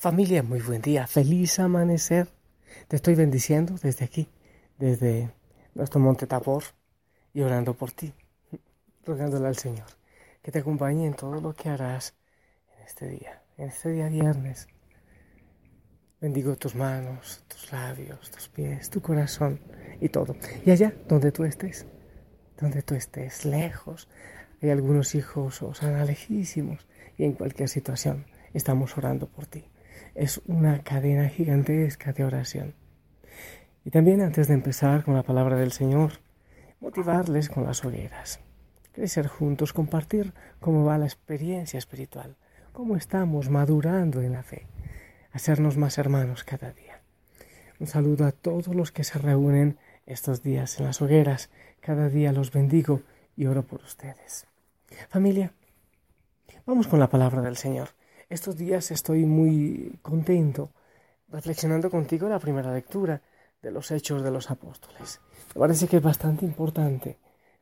Familia, muy buen día, feliz amanecer. Te estoy bendiciendo desde aquí, desde nuestro monte Tabor y orando por ti, rogándole al Señor que te acompañe en todo lo que harás en este día, en este día viernes. Bendigo tus manos, tus labios, tus pies, tu corazón y todo. Y allá donde tú estés, donde tú estés, lejos, hay algunos hijos o sea, lejísimos y en cualquier situación estamos orando por ti es una cadena gigantesca de oración. Y también antes de empezar con la palabra del Señor, motivarles con las hogueras, crecer juntos, compartir cómo va la experiencia espiritual, cómo estamos madurando en la fe, hacernos más hermanos cada día. Un saludo a todos los que se reúnen estos días en las hogueras. Cada día los bendigo y oro por ustedes. Familia, vamos con la palabra del Señor. Estos días estoy muy contento reflexionando contigo la primera lectura de los Hechos de los Apóstoles. Me parece que es bastante importante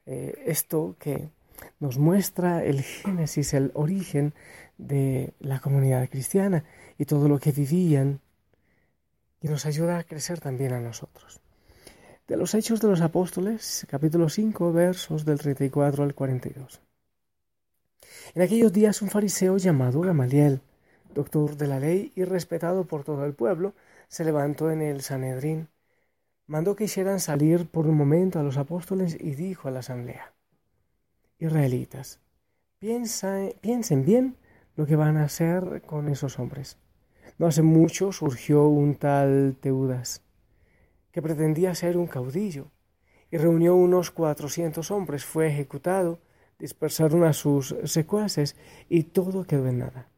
eh, esto que nos muestra el génesis, el origen de la comunidad cristiana y todo lo que vivían y nos ayuda a crecer también a nosotros. De los Hechos de los Apóstoles, capítulo 5, versos del 34 al 42. En aquellos días un fariseo llamado Gamaliel, doctor de la ley y respetado por todo el pueblo, se levantó en el Sanedrín, mandó que hicieran salir por un momento a los apóstoles y dijo a la asamblea, Israelitas, piensen bien lo que van a hacer con esos hombres. No hace mucho surgió un tal Teudas, que pretendía ser un caudillo, y reunió unos cuatrocientos hombres, fue ejecutado, dispersaron a sus secuaces y todo quedó en nada.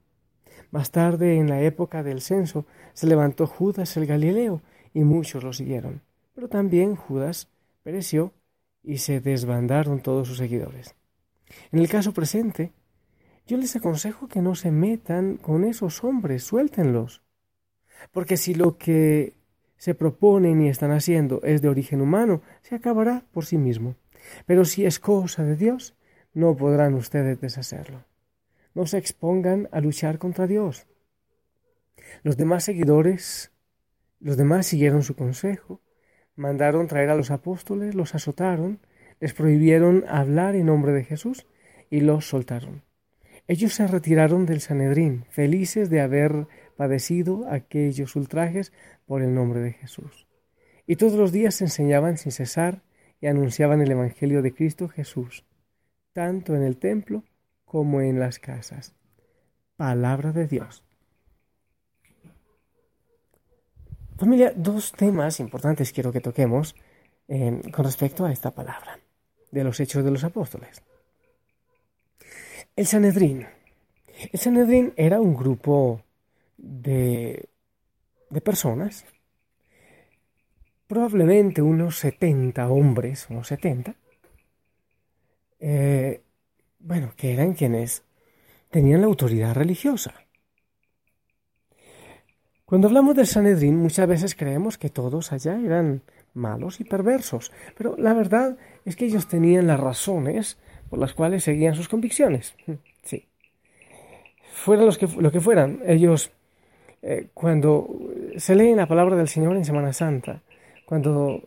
Más tarde, en la época del censo, se levantó Judas el Galileo y muchos lo siguieron. Pero también Judas pereció y se desbandaron todos sus seguidores. En el caso presente, yo les aconsejo que no se metan con esos hombres, suéltenlos. Porque si lo que se proponen y están haciendo es de origen humano, se acabará por sí mismo. Pero si es cosa de Dios, no podrán ustedes deshacerlo. No se expongan a luchar contra Dios. Los demás seguidores, los demás siguieron su consejo, mandaron traer a los apóstoles, los azotaron, les prohibieron hablar en nombre de Jesús y los soltaron. Ellos se retiraron del Sanedrín, felices de haber padecido aquellos ultrajes por el nombre de Jesús. Y todos los días enseñaban sin cesar y anunciaban el Evangelio de Cristo Jesús tanto en el templo como en las casas. Palabra de Dios. Familia, dos temas importantes quiero que toquemos eh, con respecto a esta palabra de los hechos de los apóstoles. El Sanedrín. El Sanedrín era un grupo de, de personas, probablemente unos 70 hombres, unos 70, eh, bueno, que eran quienes tenían la autoridad religiosa. Cuando hablamos del Sanedrín, muchas veces creemos que todos allá eran malos y perversos, pero la verdad es que ellos tenían las razones por las cuales seguían sus convicciones. Sí. Fueran los que, lo que fueran, ellos, eh, cuando se lee la palabra del Señor en Semana Santa, cuando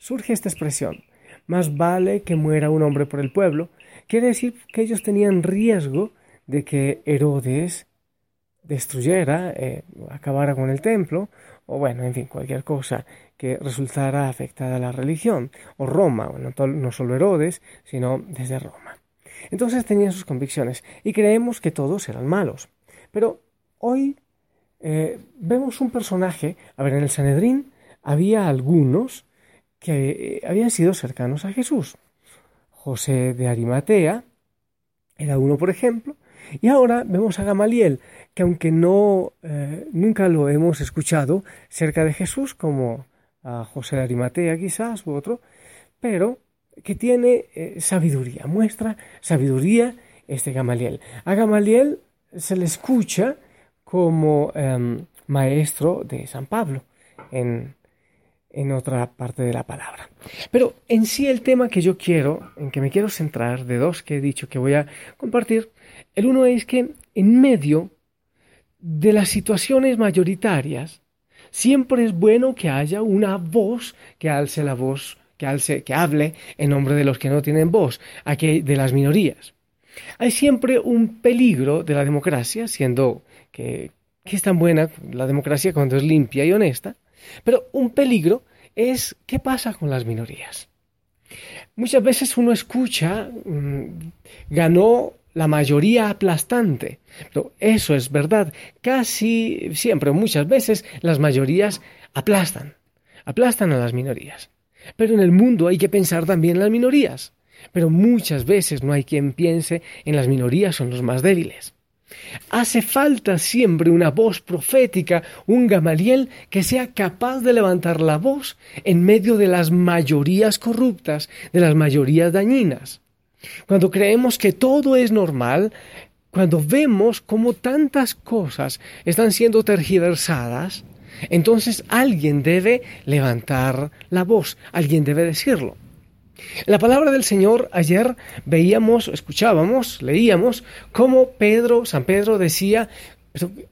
surge esta expresión, más vale que muera un hombre por el pueblo, quiere decir que ellos tenían riesgo de que Herodes destruyera, eh, acabara con el templo, o bueno, en fin, cualquier cosa que resultara afectada a la religión, o Roma, no solo Herodes, sino desde Roma. Entonces tenían sus convicciones y creemos que todos eran malos. Pero hoy eh, vemos un personaje, a ver, en el Sanedrín había algunos que eh, habían sido cercanos a Jesús. José de Arimatea era uno, por ejemplo, y ahora vemos a Gamaliel, que aunque no eh, nunca lo hemos escuchado cerca de Jesús, como a José de Arimatea quizás u otro, pero que tiene eh, sabiduría, muestra sabiduría este Gamaliel. A Gamaliel se le escucha como em, maestro de San Pablo en en otra parte de la palabra. Pero en sí el tema que yo quiero, en que me quiero centrar, de dos que he dicho que voy a compartir, el uno es que en medio de las situaciones mayoritarias, siempre es bueno que haya una voz que alce la voz, que, alce, que hable en nombre de los que no tienen voz, aquí de las minorías. Hay siempre un peligro de la democracia, siendo que, que es tan buena la democracia cuando es limpia y honesta, pero un peligro es qué pasa con las minorías. Muchas veces uno escucha, mm, ganó la mayoría aplastante. Pero eso es verdad. Casi siempre, muchas veces, las mayorías aplastan. Aplastan a las minorías. Pero en el mundo hay que pensar también en las minorías. Pero muchas veces no hay quien piense en las minorías en los más débiles. Hace falta siempre una voz profética, un Gamaliel que sea capaz de levantar la voz en medio de las mayorías corruptas, de las mayorías dañinas. Cuando creemos que todo es normal, cuando vemos cómo tantas cosas están siendo tergiversadas, entonces alguien debe levantar la voz, alguien debe decirlo. La palabra del Señor ayer veíamos, escuchábamos, leíamos cómo Pedro, San Pedro decía,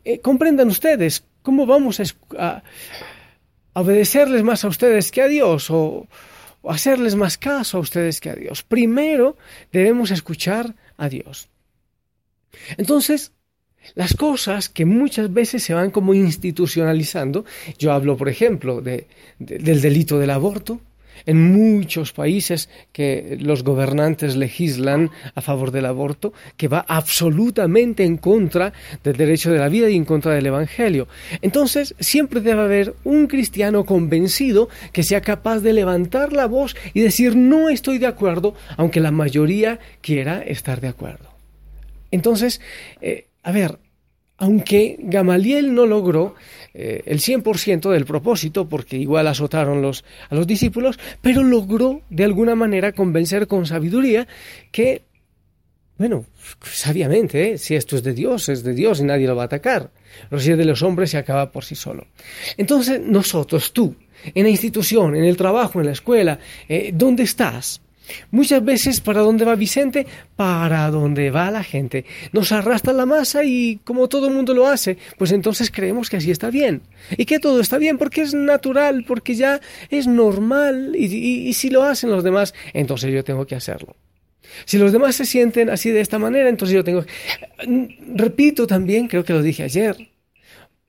eh, comprendan ustedes, ¿cómo vamos a, obedecerles más a ustedes que a Dios? O, hacerles más caso a ustedes que a Dios. Primero debemos escuchar a Dios. Entonces, las cosas que muchas veces se van como institucionalizando, yo hablo, por ejemplo, de, del delito del aborto, en muchos países que los gobernantes legislan a favor del aborto, que va absolutamente en contra del derecho de la vida y en contra del Evangelio. Entonces, siempre debe haber un cristiano convencido que sea capaz de levantar la voz y decir no estoy de acuerdo, aunque la mayoría quiera estar de acuerdo. Entonces, eh, a ver, aunque Gamaliel no logró eh, el 100% del propósito, porque igual azotaron los, a los discípulos, pero logró de alguna manera convencer con sabiduría que, bueno, sabiamente, ¿eh? si esto es de Dios, es de Dios y nadie lo va a atacar. Lo si es de los hombres se acaba por sí solo. Entonces, nosotros, tú, en la institución, en el trabajo, en la escuela, eh, ¿dónde estás? Muchas veces, ¿para dónde va Vicente? Para dónde va la gente. Nos arrastra la masa y como todo el mundo lo hace, pues entonces creemos que así está bien. Y que todo está bien porque es natural, porque ya es normal. Y, si lo hacen los demás, entonces yo tengo que hacerlo. Si los demás se sienten así de esta manera, entonces yo tengo... Repito también, creo que lo dije ayer,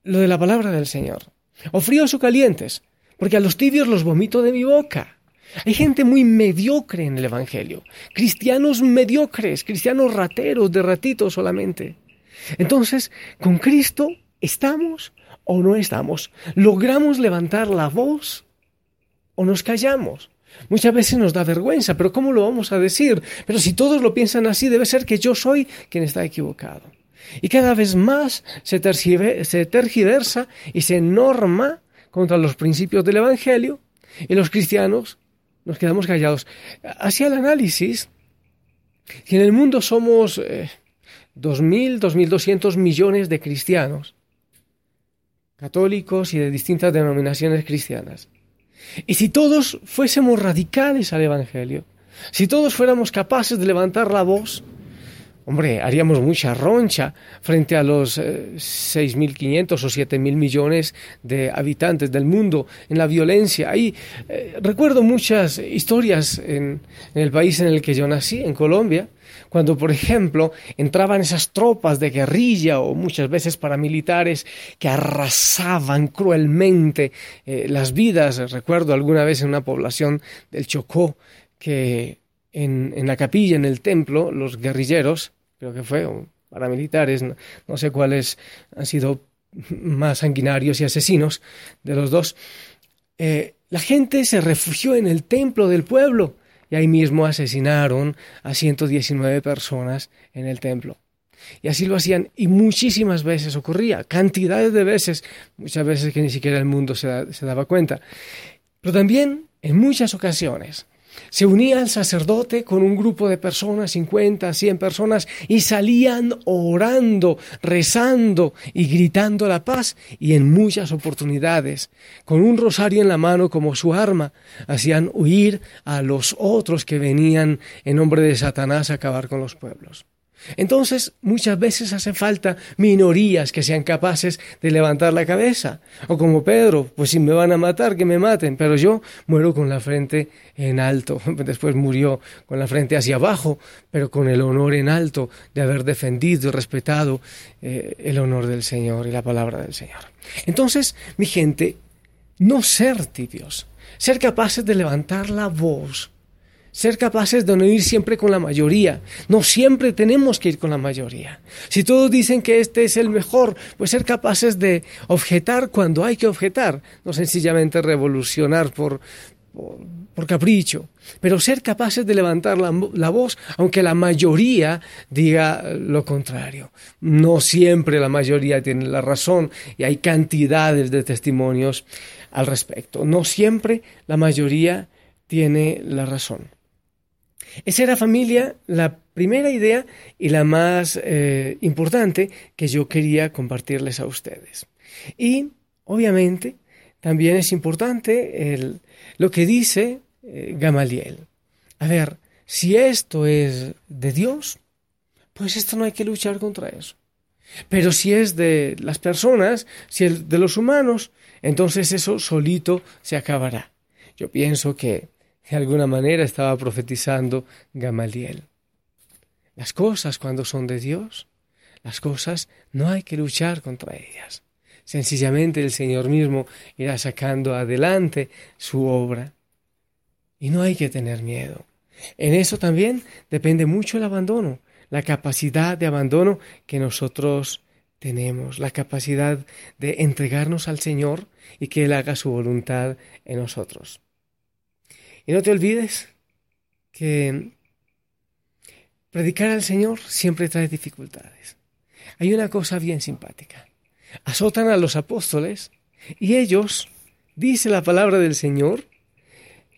lo de la palabra del Señor. O fríos o calientes, porque a los tibios los vomito de mi boca. Hay gente muy mediocre en el Evangelio, cristianos mediocres, cristianos rateros, de ratito solamente. Entonces, con Cristo, ¿estamos o no estamos? ¿Logramos levantar la voz o nos callamos? Muchas veces nos da vergüenza, pero ¿cómo lo vamos a decir? Pero si todos lo piensan así, debe ser que yo soy quien está equivocado. Y cada vez más se, tergiversa y se norma contra los principios del Evangelio y los cristianos nos quedamos callados. Hacía el análisis, si en el mundo somos eh, 2.000, 2.200 millones de cristianos, católicos y de distintas denominaciones cristianas, y si todos fuésemos radicales al Evangelio, si todos fuéramos capaces de levantar la voz, Hombre, haríamos mucha roncha frente a los 6.500 eh, o 7.000 millones de habitantes del mundo en la violencia. Ahí eh, recuerdo muchas historias en, el país en el que yo nací, en Colombia, cuando, por ejemplo, entraban esas tropas de guerrilla o muchas veces paramilitares que arrasaban cruelmente eh, las vidas. Recuerdo alguna vez en una población del Chocó que en la capilla, en el templo, los guerrilleros creo que fue, o paramilitares, no, sé cuáles han sido más sanguinarios y asesinos de los dos, eh, la gente se refugió en el templo del pueblo y ahí mismo asesinaron a 119 personas en el templo. Y así lo hacían y muchísimas veces ocurría, cantidades de veces, muchas veces que ni siquiera el mundo se, se daba cuenta. Pero también en muchas ocasiones se unía el sacerdote con un grupo de personas, 50, 100 personas, y salían orando, rezando y gritando la paz, y en muchas oportunidades, con un rosario en la mano como su arma, hacían huir a los otros que venían en nombre de Satanás a acabar con los pueblos. Entonces, muchas veces hace falta minorías que sean capaces de levantar la cabeza. O como Pedro, pues si me van a matar, que me maten, pero yo muero con la frente en alto. Después murió con la frente hacia abajo, pero con el honor en alto de haber defendido y respetado eh, el honor del Señor y la palabra del Señor. Entonces, mi gente, no ser tibios, ser capaces de levantar la voz ser capaces de no ir siempre con la mayoría. No siempre tenemos que ir con la mayoría. Si todos dicen que este es el mejor, pues ser capaces de objetar cuando hay que objetar, no sencillamente revolucionar por, por, capricho, pero ser capaces de levantar la, la, voz aunque la mayoría diga lo contrario. No siempre la mayoría tiene la razón y hay cantidades de testimonios al respecto. No siempre la mayoría tiene la razón. Esa era familia la primera idea y la más eh, importante que yo quería compartirles a ustedes. Y obviamente también es importante el, lo que dice eh, Gamaliel. A ver, si esto es de Dios, pues esto no hay que luchar contra eso. Pero si es de las personas, si es de los humanos, entonces eso solito se acabará. Yo pienso que de alguna manera estaba profetizando Gamaliel. Las cosas cuando son de Dios, las cosas no hay que luchar contra ellas. Sencillamente el Señor mismo irá sacando adelante su obra. Y no hay que tener miedo. En eso también depende mucho el abandono, la capacidad de abandono que nosotros tenemos, la capacidad de entregarnos al Señor y que Él haga su voluntad en nosotros. Y no te olvides que predicar al Señor siempre trae dificultades. Hay una cosa bien simpática. Azotan a los apóstoles y ellos, dice la palabra del Señor,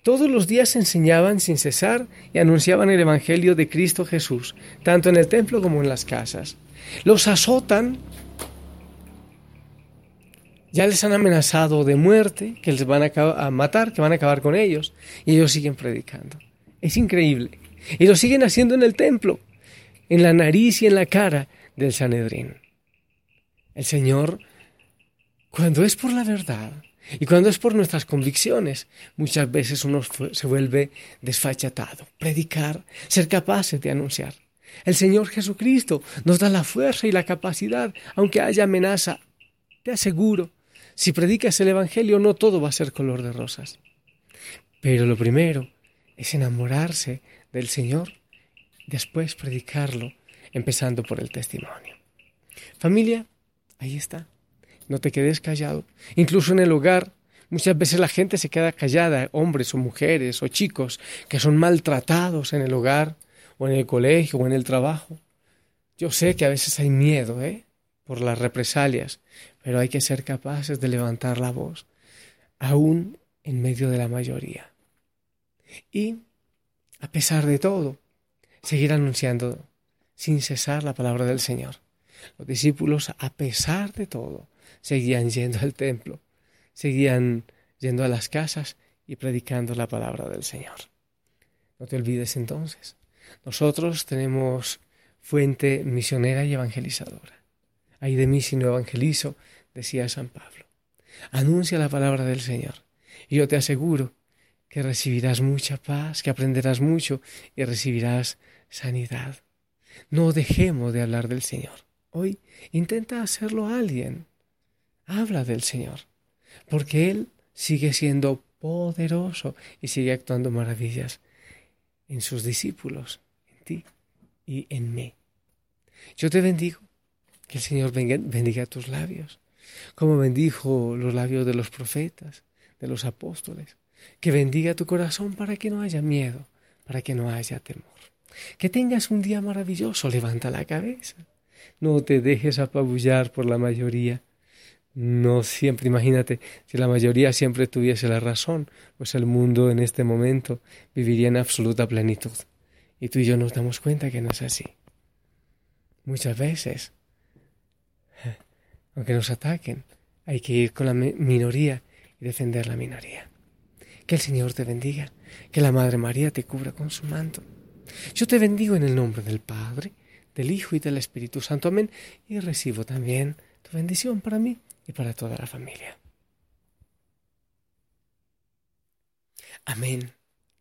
todos los días enseñaban sin cesar y anunciaban el Evangelio de Cristo Jesús, tanto en el templo como en las casas. Los azotan ya les han amenazado de muerte, que les van a, matar, que van a acabar con ellos, y ellos siguen predicando. Es increíble. Y lo siguen haciendo en el templo, en la nariz y en la cara del Sanedrín. El Señor, cuando es por la verdad y cuando es por nuestras convicciones, muchas veces uno se vuelve desfachatado. Predicar, ser capaces de anunciar. El Señor Jesucristo nos da la fuerza y la capacidad, aunque haya amenaza. Te aseguro si predicas el Evangelio, no todo va a ser color de rosas. Pero lo primero es enamorarse del Señor, después predicarlo, empezando por el testimonio. Familia, ahí está. No te quedes callado. Incluso en el hogar, muchas veces la gente se queda callada, hombres o mujeres o chicos que son maltratados en el hogar o en el colegio o en el trabajo. Yo sé que a veces hay miedo, ¿eh? Por las represalias, pero hay que ser capaces de levantar la voz, aún en medio de la mayoría. Y, a pesar de todo, seguir anunciando sin cesar la palabra del Señor. Los discípulos, a pesar de todo, seguían yendo al templo, seguían yendo a las casas y predicando la palabra del Señor. No te olvides entonces, nosotros tenemos fuente misionera y evangelizadora. Ay de mí si no evangelizo, decía San Pablo. Anuncia la palabra del Señor. Y yo te aseguro que recibirás mucha paz, que aprenderás mucho y recibirás sanidad. No dejemos de hablar del Señor. Hoy intenta hacerlo a alguien. Habla del Señor, porque Él sigue siendo poderoso y sigue actuando maravillas en sus discípulos, en ti y en mí. Yo te bendigo que el Señor bendiga tus labios, como bendijo los labios de los profetas, de los apóstoles. Que bendiga tu corazón para que no haya miedo, para que no haya temor. Que tengas un día maravilloso, levanta la cabeza. No te dejes apabullar por la mayoría. No siempre, imagínate, si la mayoría siempre tuviese la razón, pues el mundo en este momento viviría en absoluta plenitud. Y tú y yo nos damos cuenta que no es así. Muchas veces aunque nos ataquen, hay que ir con la minoría y defender la minoría. Que el Señor te bendiga, que la Madre María te cubra con su manto. Yo te bendigo en el nombre del Padre, del Hijo y del Espíritu Santo. Amén. Y recibo también tu bendición para mí y para toda la familia. Amén.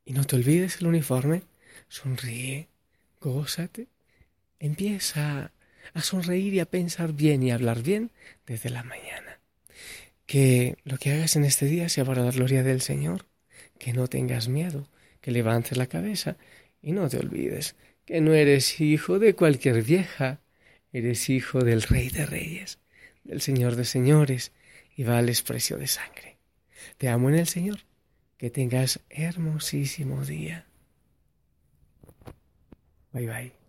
Y no te olvides el uniforme. Sonríe, gózate. Empieza a sonreír y a pensar bien y a hablar bien desde la mañana. Que lo que hagas en este día sea para la gloria del Señor. Que no tengas miedo, que levantes la cabeza y no te olvides que no eres hijo de cualquier vieja, eres hijo del Rey de Reyes, del Señor de Señores y vales precio de sangre. Te amo en el Señor. Que tengas hermosísimo día. Bye bye.